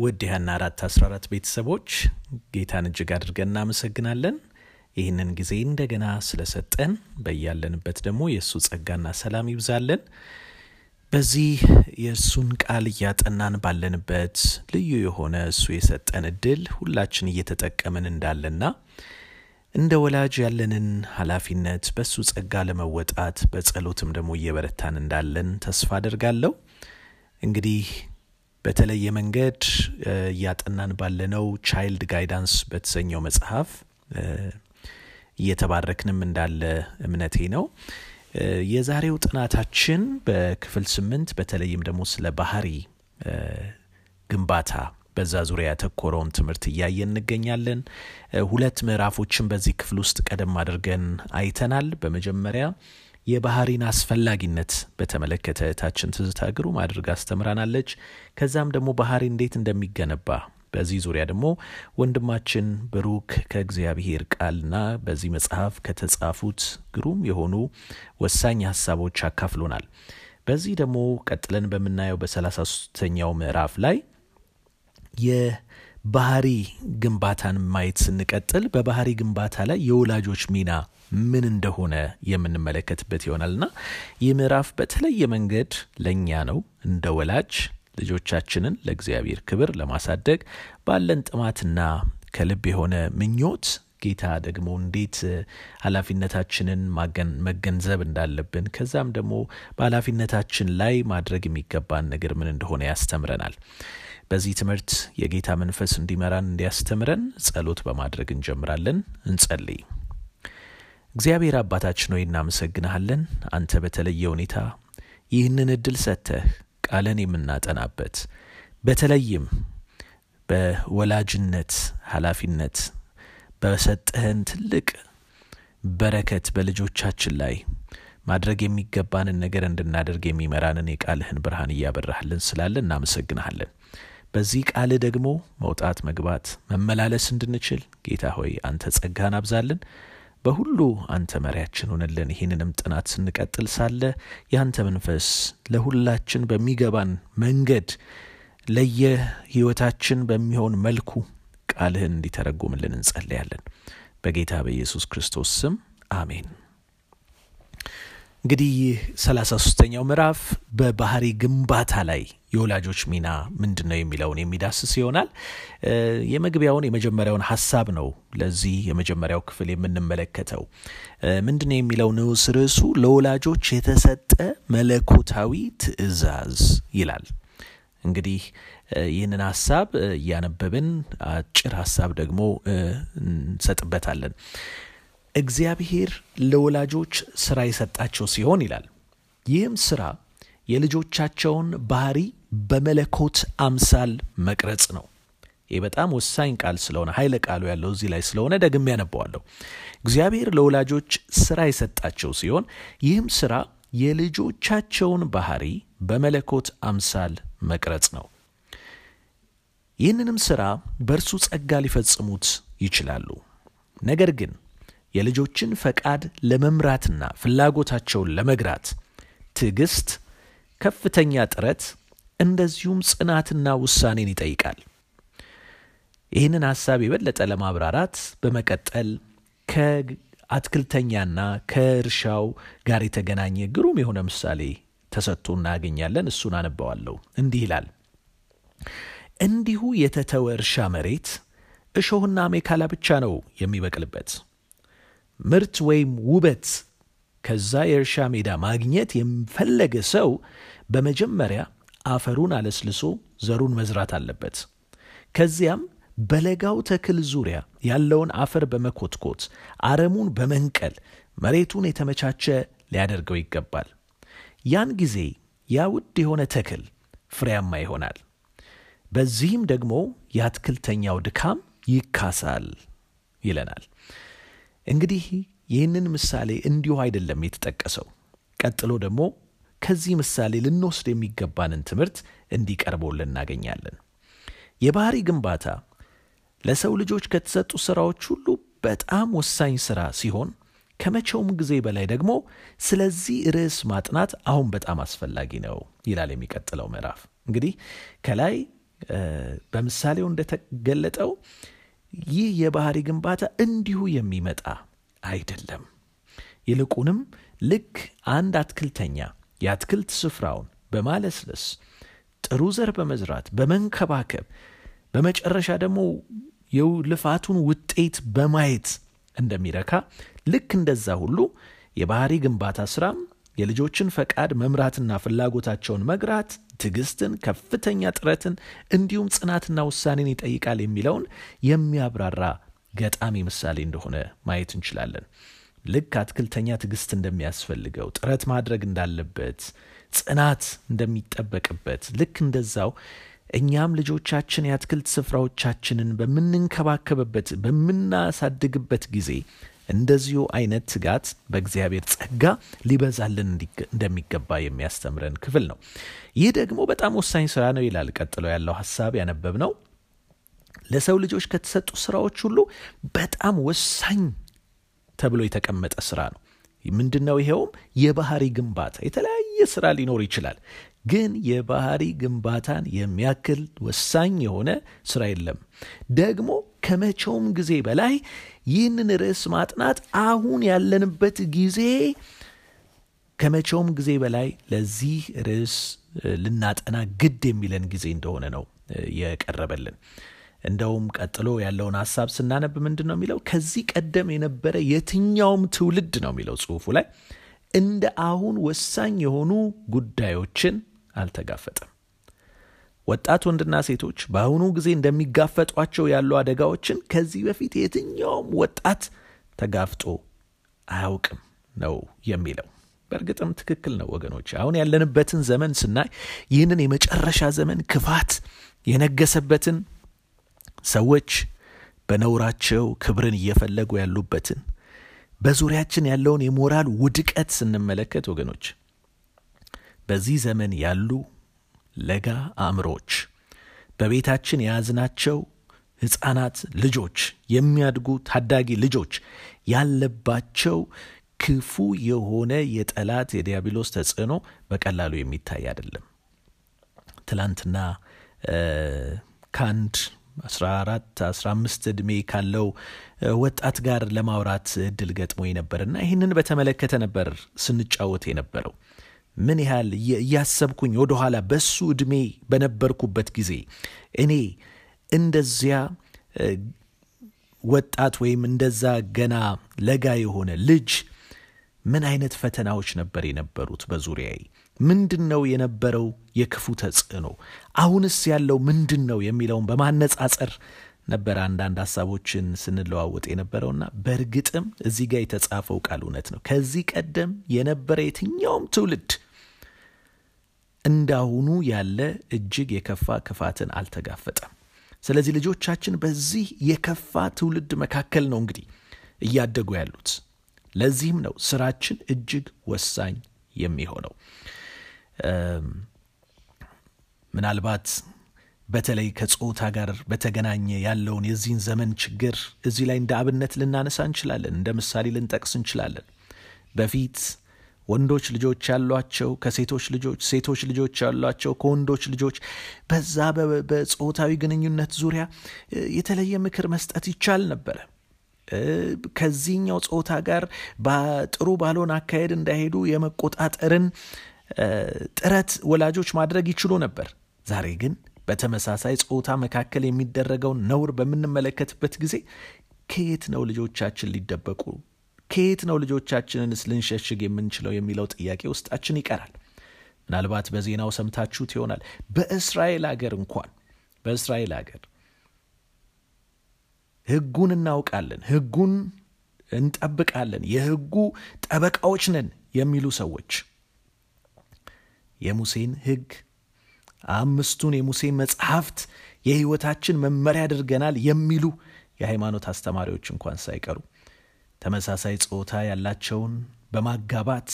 ውድ የሀና አራት አስራ አራት ቤተሰቦች ጌታን እጅግ አድርገን እናመሰግናለን። ይህንን ጊዜ እንደገና ስለሰጠን በያለንበት ደግሞ የእሱ ጸጋና ሰላም ይብዛለን። በዚህ የእሱን ቃል እያጠናን ባለንበት ልዩ የሆነ እሱ የሰጠን እድል ሁላችን እየተጠቀምን እንዳለና እንደ ወላጅ ያለንን ኃላፊነት በእሱ ጸጋ ለመወጣት በጸሎትም ደግሞ እየበረታን እንዳለን ተስፋ አደርጋለሁ። እንግዲህ በተለየ መንገድ እያጠናን ባለነው ቻይልድ ጋይዳንስ በተሰኘው መጽሐፍ እየተባረክንም እንዳለ እምነቴ ነው። የዛሬው ጥናታችን በክፍል ስምንት በተለይም ደግሞ ስለ ባህሪ ግንባታ በዛ ዙሪያ ያተኮረውን ትምህርት እያየን እንገኛለን። ሁለት ምዕራፎችን በዚህ ክፍል ውስጥ ቀደም አድርገን አይተናል። በመጀመሪያ የባህሪን አስፈላጊነት በተመለከተ እህታችን ትዝታ ግሩም አድርጋ አስተምራናለች። ከዛም ደግሞ ባህሪ እንዴት እንደሚገነባ በዚህ ዙሪያ ደግሞ ወንድማችን ብሩክ ከእግዚአብሔር ቃልና በዚህ መጽሐፍ ከተጻፉት ግሩም የሆኑ ወሳኝ ሀሳቦች አካፍሎናል። በዚህ ደግሞ ቀጥለን በምናየው በሰላሳ ሶስተኛው ምዕራፍ ላይ የባህሪ ግንባታን ማየት ስንቀጥል በባህሪ ግንባታ ላይ የወላጆች ሚና ምን እንደሆነ የምንመለከትበት ይሆናልና ይህ ምዕራፍ በተለየ መንገድ ለእኛ ነው እንደ ወላጅ ልጆቻችንን ለእግዚአብሔር ክብር ለማሳደግ ባለን ጥማትና ከልብ የሆነ ምኞት ጌታ ደግሞ እንዴት ኃላፊነታችንን መገንዘብ እንዳለብን ከዛም ደግሞ በኃላፊነታችን ላይ ማድረግ የሚገባን ነገር ምን እንደሆነ ያስተምረናል። በዚህ ትምህርት የጌታ መንፈስ እንዲመራን እንዲያስተምረን ጸሎት በማድረግ እንጀምራለን። እንጸልይ። እግዚአብሔር አባታችን ሆይ እናመሰግንሃለን። አንተ በተለየ ሁኔታ ይህንን እድል ሰጥተህ ቃለን የምናጠናበት በተለይም በወላጅነት ኃላፊነት በሰጠህን ትልቅ በረከት በልጆቻችን ላይ ማድረግ የሚገባንን ነገር እንድናደርግ የሚመራንን የቃልህን ብርሃን እያበራህልን ስላለ እናመሰግንሃለን። በዚህ ቃል ደግሞ መውጣት፣ መግባት፣ መመላለስ እንድንችል ጌታ ሆይ አንተ ጸጋህን አብዛልን። በሁሉ አንተ መሪያችን ሆነልን። ይህንንም ጥናት ስንቀጥል ሳለ የአንተ መንፈስ ለሁላችን በሚገባን መንገድ ለየህይወታችን በሚሆን መልኩ ቃልህን እንዲተረጉምልን እንጸልያለን። በጌታ በኢየሱስ ክርስቶስ ስም አሜን። እንግዲህ ይህ ሰላሳ ሶስተኛው ምዕራፍ በባህሪ ግንባታ ላይ የወላጆች ሚና ምንድን ነው የሚለውን የሚዳስስ ይሆናል። የመግቢያውን የመጀመሪያውን ሀሳብ ነው ለዚህ የመጀመሪያው ክፍል የምንመለከተው። ምንድን ነው የሚለው ንዑስ ርዕሱ ለወላጆች የተሰጠ መለኮታዊ ትእዛዝ ይላል። እንግዲህ ይህንን ሀሳብ እያነበብን አጭር ሀሳብ ደግሞ እንሰጥበታለን። እግዚአብሔር ለወላጆች ስራ የሰጣቸው ሲሆን ይላል። ይህም ስራ የልጆቻቸውን ባህሪ በመለኮት አምሳል መቅረጽ ነው። ይህ በጣም ወሳኝ ቃል ስለሆነ ኃይለ ቃሉ ያለው እዚህ ላይ ስለሆነ ደግሜ ያነበዋለሁ። እግዚአብሔር ለወላጆች ስራ የሰጣቸው ሲሆን ይህም ስራ የልጆቻቸውን ባህሪ በመለኮት አምሳል መቅረጽ ነው። ይህንንም ስራ በእርሱ ጸጋ ሊፈጽሙት ይችላሉ። ነገር ግን የልጆችን ፈቃድ ለመምራትና ፍላጎታቸውን ለመግራት ትዕግስት፣ ከፍተኛ ጥረት እንደዚሁም ጽናትና ውሳኔን ይጠይቃል። ይህንን ሐሳብ የበለጠ ለማብራራት በመቀጠል ከአትክልተኛና ከእርሻው ጋር የተገናኘ ግሩም የሆነ ምሳሌ ተሰጥቶ እናገኛለን። እሱን አነባዋለሁ። እንዲህ ይላል። እንዲሁ የተተወ እርሻ መሬት እሾህና አሜከላ ብቻ ነው የሚበቅልበት። ምርት ወይም ውበት ከዛ የእርሻ ሜዳ ማግኘት የፈለገ ሰው በመጀመሪያ አፈሩን አለስልሶ ዘሩን መዝራት አለበት። ከዚያም በለጋው ተክል ዙሪያ ያለውን አፈር በመኮትኮት አረሙን በመንቀል መሬቱን የተመቻቸ ሊያደርገው ይገባል። ያን ጊዜ ያ ውድ የሆነ ተክል ፍሬያማ ይሆናል። በዚህም ደግሞ የአትክልተኛው ድካም ይካሳል ይለናል። እንግዲህ ይህንን ምሳሌ እንዲሁ አይደለም የተጠቀሰው። ቀጥሎ ደግሞ ከዚህ ምሳሌ ልንወስድ የሚገባንን ትምህርት እንዲቀርበውልን እናገኛለን። የባህሪ ግንባታ ለሰው ልጆች ከተሰጡ ስራዎች ሁሉ በጣም ወሳኝ ስራ ሲሆን ከመቼውም ጊዜ በላይ ደግሞ ስለዚህ ርዕስ ማጥናት አሁን በጣም አስፈላጊ ነው ይላል የሚቀጥለው ምዕራፍ። እንግዲህ ከላይ በምሳሌው እንደተገለጠው ይህ የባህሪ ግንባታ እንዲሁ የሚመጣ አይደለም። ይልቁንም ልክ አንድ አትክልተኛ የአትክልት ስፍራውን በማለስለስ ጥሩ ዘር በመዝራት በመንከባከብ በመጨረሻ ደግሞ የልፋቱን ውጤት በማየት እንደሚረካ ልክ እንደዛ ሁሉ የባህሪ ግንባታ ስራም የልጆችን ፈቃድ መምራትና ፍላጎታቸውን መግራት ትዕግስትን፣ ከፍተኛ ጥረትን እንዲሁም ጽናትና ውሳኔን ይጠይቃል የሚለውን የሚያብራራ ገጣሚ ምሳሌ እንደሆነ ማየት እንችላለን። ልክ አትክልተኛ ትዕግስት እንደሚያስፈልገው ጥረት ማድረግ እንዳለበት ጽናት እንደሚጠበቅበት ልክ እንደዛው እኛም ልጆቻችን የአትክልት ስፍራዎቻችንን በምንንከባከብበት በምናሳድግበት ጊዜ እንደዚሁ አይነት ትጋት በእግዚአብሔር ጸጋ ሊበዛልን እንደሚገባ የሚያስተምረን ክፍል ነው። ይህ ደግሞ በጣም ወሳኝ ስራ ነው ይላል ቀጥሎ ያለው ሀሳብ ያነበብ ነው። ለሰው ልጆች ከተሰጡ ስራዎች ሁሉ በጣም ወሳኝ ተብሎ የተቀመጠ ስራ ነው። ምንድን ነው? ይኸውም የባህሪ ግንባታ። የተለያየ ስራ ሊኖር ይችላል፣ ግን የባህሪ ግንባታን የሚያክል ወሳኝ የሆነ ስራ የለም። ደግሞ ከመቼውም ጊዜ በላይ ይህንን ርዕስ ማጥናት አሁን ያለንበት ጊዜ ከመቼውም ጊዜ በላይ ለዚህ ርዕስ ልናጠና ግድ የሚለን ጊዜ እንደሆነ ነው የቀረበልን። እንደውም ቀጥሎ ያለውን ሀሳብ ስናነብ ምንድን ነው የሚለው? ከዚህ ቀደም የነበረ የትኛውም ትውልድ ነው የሚለው ጽሑፉ ላይ እንደ አሁን ወሳኝ የሆኑ ጉዳዮችን አልተጋፈጠም። ወጣት ወንድና ሴቶች በአሁኑ ጊዜ እንደሚጋፈጧቸው ያሉ አደጋዎችን ከዚህ በፊት የትኛውም ወጣት ተጋፍጦ አያውቅም ነው የሚለው። በእርግጥም ትክክል ነው ወገኖች። አሁን ያለንበትን ዘመን ስናይ ይህንን የመጨረሻ ዘመን ክፋት የነገሰበትን ሰዎች በነውራቸው ክብርን እየፈለጉ ያሉበትን በዙሪያችን ያለውን የሞራል ውድቀት ስንመለከት ወገኖች በዚህ ዘመን ያሉ ለጋ አእምሮች በቤታችን የያዝናቸው ሕፃናት ልጆች የሚያድጉ ታዳጊ ልጆች ያለባቸው ክፉ የሆነ የጠላት የዲያብሎስ ተጽዕኖ በቀላሉ የሚታይ አይደለም። ትላንትና ከአንድ 14 15 ዕድሜ ካለው ወጣት ጋር ለማውራት እድል ገጥሞ ነበርና ይህንን በተመለከተ ነበር ስንጫወት የነበረው። ምን ያህል እያሰብኩኝ ወደኋላ በሱ ዕድሜ በነበርኩበት ጊዜ እኔ እንደዚያ ወጣት ወይም እንደዛ ገና ለጋ የሆነ ልጅ ምን አይነት ፈተናዎች ነበር የነበሩት በዙሪያዬ? ምንድን ነው የነበረው የክፉ ተጽዕኖ? አሁንስ ያለው ምንድን ነው የሚለውን በማነጻጸር ነበር አንዳንድ ሀሳቦችን ስንለዋወጥ የነበረውና በእርግጥም እዚህ ጋር የተጻፈው ቃል እውነት ነው። ከዚህ ቀደም የነበረ የትኛውም ትውልድ እንዳሁኑ ያለ እጅግ የከፋ ክፋትን አልተጋፈጠም። ስለዚህ ልጆቻችን በዚህ የከፋ ትውልድ መካከል ነው እንግዲህ እያደጉ ያሉት። ለዚህም ነው ስራችን እጅግ ወሳኝ የሚሆነው። ምናልባት በተለይ ከጾታ ጋር በተገናኘ ያለውን የዚህን ዘመን ችግር እዚህ ላይ እንደ አብነት ልናነሳ እንችላለን፣ እንደ ምሳሌ ልንጠቅስ እንችላለን። በፊት ወንዶች ልጆች ያሏቸው ከሴቶች ልጆች፣ ሴቶች ልጆች ያሏቸው ከወንዶች ልጆች በዛ በጾታዊ ግንኙነት ዙሪያ የተለየ ምክር መስጠት ይቻል ነበረ። ከዚህኛው ጾታ ጋር ጥሩ ባልሆነ አካሄድ እንዳይሄዱ የመቆጣጠርን ጥረት ወላጆች ማድረግ ይችሉ ነበር። ዛሬ ግን በተመሳሳይ ጾታ መካከል የሚደረገውን ነውር በምንመለከትበት ጊዜ ከየት ነው ልጆቻችን ሊደበቁ ከየት ነው ልጆቻችንንስ ልንሸሽግ የምንችለው የሚለው ጥያቄ ውስጣችን ይቀራል። ምናልባት በዜናው ሰምታችሁት ይሆናል። በእስራኤል አገር እንኳን በእስራኤል አገር ሕጉን እናውቃለን፣ ሕጉን እንጠብቃለን፣ የሕጉ ጠበቃዎች ነን የሚሉ ሰዎች የሙሴን ሕግ አምስቱን የሙሴን መጽሐፍት የሕይወታችን መመሪያ አድርገናል የሚሉ የሃይማኖት አስተማሪዎች እንኳን ሳይቀሩ ተመሳሳይ ጾታ ያላቸውን በማጋባት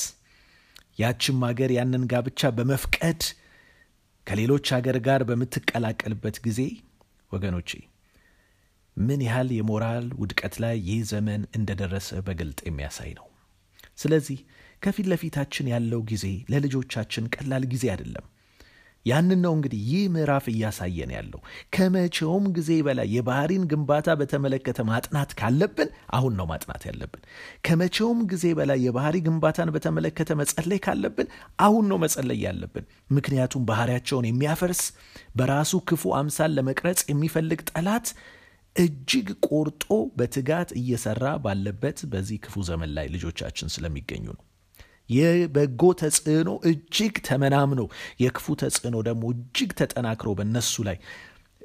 ያችም አገር ያንን ጋብቻ በመፍቀድ ከሌሎች አገር ጋር በምትቀላቀልበት ጊዜ ወገኖቼ ምን ያህል የሞራል ውድቀት ላይ ይህ ዘመን እንደደረሰ በግልጥ የሚያሳይ ነው። ስለዚህ ከፊት ለፊታችን ያለው ጊዜ ለልጆቻችን ቀላል ጊዜ አይደለም። ያንን ነው እንግዲህ ይህ ምዕራፍ እያሳየን ያለው። ከመቼውም ጊዜ በላይ የባህሪን ግንባታ በተመለከተ ማጥናት ካለብን አሁን ነው ማጥናት ያለብን። ከመቼውም ጊዜ በላይ የባህሪ ግንባታን በተመለከተ መጸለይ ካለብን አሁን ነው መጸለይ ያለብን። ምክንያቱም ባህሪያቸውን የሚያፈርስ በራሱ ክፉ አምሳል ለመቅረጽ የሚፈልግ ጠላት እጅግ ቆርጦ በትጋት እየሰራ ባለበት በዚህ ክፉ ዘመን ላይ ልጆቻችን ስለሚገኙ ነው። የበጎ ተጽዕኖ እጅግ ተመናምኖ የክፉ ተጽዕኖ ደግሞ እጅግ ተጠናክሮ በእነሱ ላይ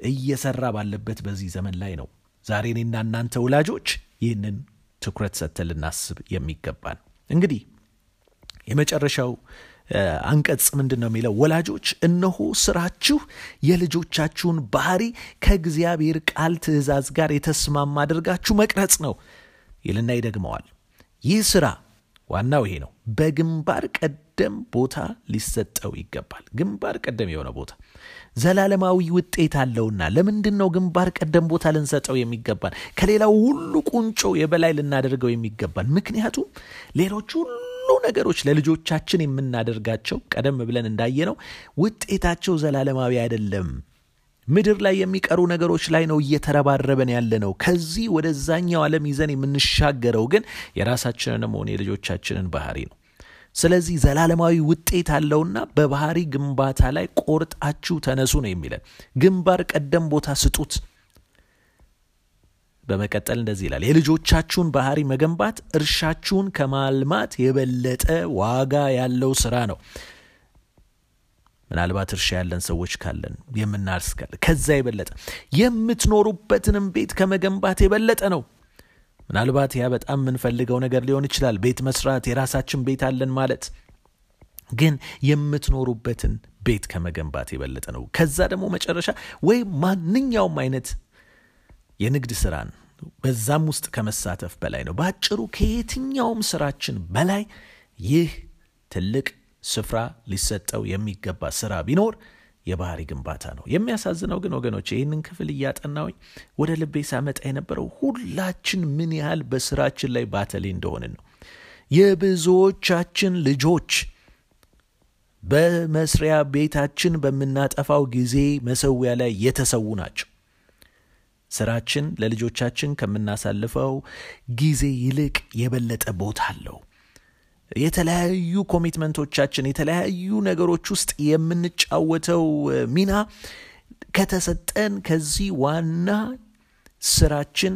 እየሰራ ባለበት በዚህ ዘመን ላይ ነው ዛሬ እኔና እናንተ ወላጆች ይህንን ትኩረት ሰጥተን ልናስብ የሚገባን። እንግዲህ የመጨረሻው አንቀጽ ምንድን ነው የሚለው? ወላጆች እነሆ ስራችሁ የልጆቻችሁን ባህሪ ከእግዚአብሔር ቃል ትእዛዝ ጋር የተስማማ አድርጋችሁ መቅረጽ ነው ይልና ይደግመዋል። ይህ ስራ ዋናው ይሄ ነው። በግንባር ቀደም ቦታ ሊሰጠው ይገባል። ግንባር ቀደም የሆነ ቦታ ዘላለማዊ ውጤት አለውና ለምንድን ነው ግንባር ቀደም ቦታ ልንሰጠው የሚገባን? ከሌላው ሁሉ ቁንጮ የበላይ ልናደርገው የሚገባን? ምክንያቱም ሌሎች ሁሉ ነገሮች ለልጆቻችን የምናደርጋቸው ቀደም ብለን እንዳየነው ውጤታቸው ዘላለማዊ አይደለም። ምድር ላይ የሚቀሩ ነገሮች ላይ ነው እየተረባረበን ያለ ነው። ከዚህ ወደዛኛው ዓለም ይዘን የምንሻገረው ግን የራሳችንንም ሆነ የልጆቻችንን ባህሪ ነው። ስለዚህ ዘላለማዊ ውጤት አለውና በባህሪ ግንባታ ላይ ቆርጣችሁ ተነሱ ነው የሚለን። ግንባር ቀደም ቦታ ስጡት። በመቀጠል እንደዚህ ይላል፣ የልጆቻችሁን ባህሪ መገንባት እርሻችሁን ከማልማት የበለጠ ዋጋ ያለው ስራ ነው። ምናልባት እርሻ ያለን ሰዎች ካለን የምናርስ ካለን ከዛ የበለጠ የምትኖሩበትንም ቤት ከመገንባት የበለጠ ነው። ምናልባት ያ በጣም የምንፈልገው ነገር ሊሆን ይችላል፣ ቤት መስራት፣ የራሳችን ቤት አለን ማለት ግን የምትኖሩበትን ቤት ከመገንባት የበለጠ ነው። ከዛ ደግሞ መጨረሻ ወይም ማንኛውም አይነት የንግድ ስራን በዛም ውስጥ ከመሳተፍ በላይ ነው። በአጭሩ ከየትኛውም ስራችን በላይ ይህ ትልቅ ስፍራ ሊሰጠው የሚገባ ስራ ቢኖር የባህሪ ግንባታ ነው። የሚያሳዝነው ግን ወገኖች ይህንን ክፍል እያጠናውኝ ወደ ልቤ ሳመጣ የነበረው ሁላችን ምን ያህል በስራችን ላይ ባተሌ እንደሆንን ነው። የብዙዎቻችን ልጆች በመስሪያ ቤታችን በምናጠፋው ጊዜ መሰዊያ ላይ የተሰዉ ናቸው። ስራችን ለልጆቻችን ከምናሳልፈው ጊዜ ይልቅ የበለጠ ቦታ አለው። የተለያዩ ኮሚትመንቶቻችን የተለያዩ ነገሮች ውስጥ የምንጫወተው ሚና ከተሰጠን ከዚህ ዋና ስራችን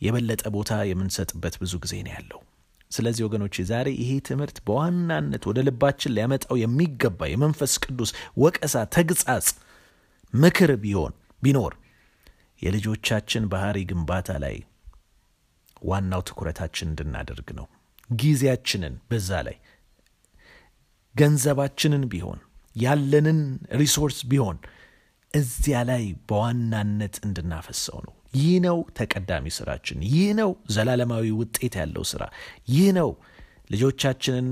የበለጠ ቦታ የምንሰጥበት ብዙ ጊዜ ነው ያለው። ስለዚህ ወገኖች ዛሬ ይሄ ትምህርት በዋናነት ወደ ልባችን ሊያመጣው የሚገባ የመንፈስ ቅዱስ ወቀሳ፣ ተግሳጽ፣ ምክር ቢሆን ቢኖር የልጆቻችን ባህሪ ግንባታ ላይ ዋናው ትኩረታችን እንድናደርግ ነው። ጊዜያችንን በዛ ላይ ገንዘባችንን ቢሆን ያለንን resource ቢሆን እዚያ ላይ በዋናነት እንድናፈሰው ነው። ይህ ነው ተቀዳሚ ስራችን። ይህ ነው ዘላለማዊ ውጤት ያለው ስራ። ይህ ነው ልጆቻችንን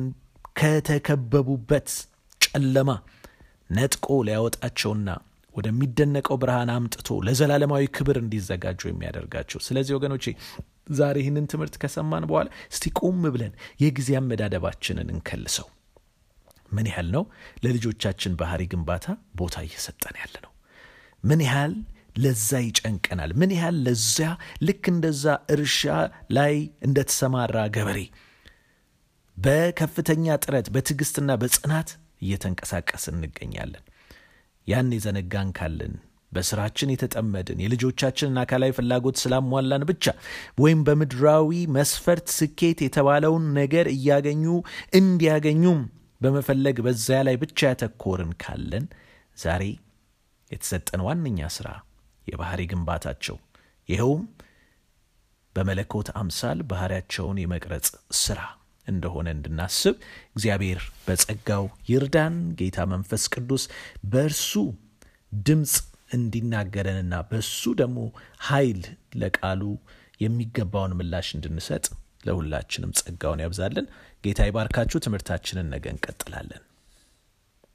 ከተከበቡበት ጨለማ ነጥቆ ሊያወጣቸውና ወደሚደነቀው ብርሃን አምጥቶ ለዘላለማዊ ክብር እንዲዘጋጁ የሚያደርጋቸው። ስለዚህ ወገኖቼ ዛሬ ይህንን ትምህርት ከሰማን በኋላ እስቲ ቆም ብለን የጊዜ አመዳደባችንን እንከልሰው። ምን ያህል ነው ለልጆቻችን ባህሪ ግንባታ ቦታ እየሰጠን ያለ ነው? ምን ያህል ለዛ ይጨንቀናል? ምን ያህል ለዚያ ልክ እንደዛ እርሻ ላይ እንደተሰማራ ገበሬ በከፍተኛ ጥረት በትዕግስትና በጽናት እየተንቀሳቀስን እንገኛለን። ያን የዘነጋን ካለን በስራችን የተጠመድን የልጆቻችንን አካላዊ ፍላጎት ስላሟላን ብቻ ወይም በምድራዊ መስፈርት ስኬት የተባለውን ነገር እያገኙ እንዲያገኙም በመፈለግ በዚያ ላይ ብቻ ያተኮርን ካለን ዛሬ የተሰጠን ዋነኛ ስራ የባህሪ ግንባታቸው ይኸውም በመለኮት አምሳል ባህሪያቸውን የመቅረጽ ስራ እንደሆነ እንድናስብ እግዚአብሔር በጸጋው ይርዳን። ጌታ መንፈስ ቅዱስ በእርሱ ድምፅ እንዲናገረንና በሱ ደግሞ ኃይል ለቃሉ የሚገባውን ምላሽ እንድንሰጥ ለሁላችንም ጸጋውን ያብዛልን። ጌታ ይባርካችሁ። ትምህርታችንን ነገ እንቀጥላለን።